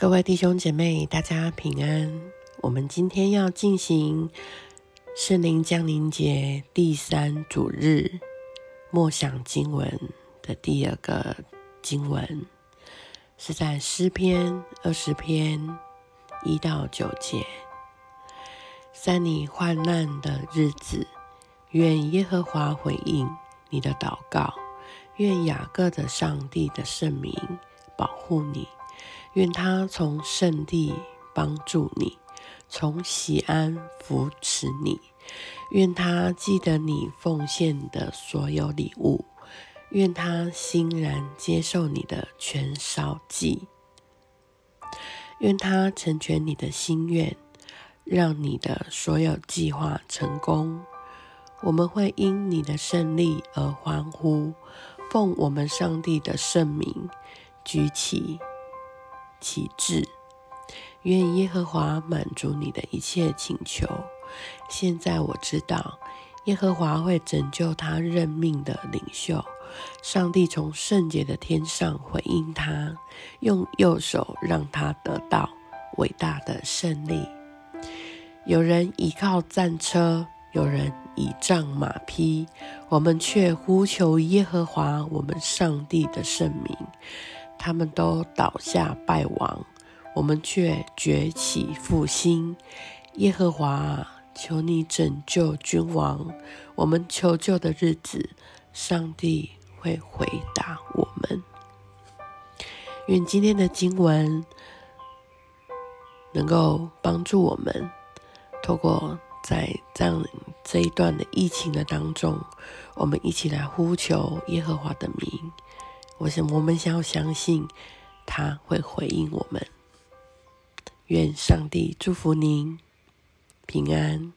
各位弟兄姐妹，大家平安。我们今天要进行圣灵降临节第三主日默想经文的第二个经文，是在诗篇二十篇一到九节。在你患难的日子，愿耶和华回应你的祷告，愿雅各的上帝的圣名保护你。愿他从圣地帮助你，从喜安扶持你。愿他记得你奉献的所有礼物，愿他欣然接受你的全烧祭。愿他成全你的心愿，让你的所有计划成功。我们会因你的胜利而欢呼，奉我们上帝的圣名举起。启智，愿耶和华满足你的一切请求。现在我知道，耶和华会拯救他任命的领袖。上帝从圣洁的天上回应他，用右手让他得到伟大的胜利。有人倚靠战车，有人倚仗马匹，我们却呼求耶和华我们上帝的圣名。他们都倒下败亡，我们却崛起复兴。耶和华，求你拯救君王。我们求救的日子，上帝会回答我们。愿今天的经文能够帮助我们，透过在这样这一段的疫情的当中，我们一起来呼求耶和华的名。我想，我们想要相信，他会回应我们。愿上帝祝福您平安。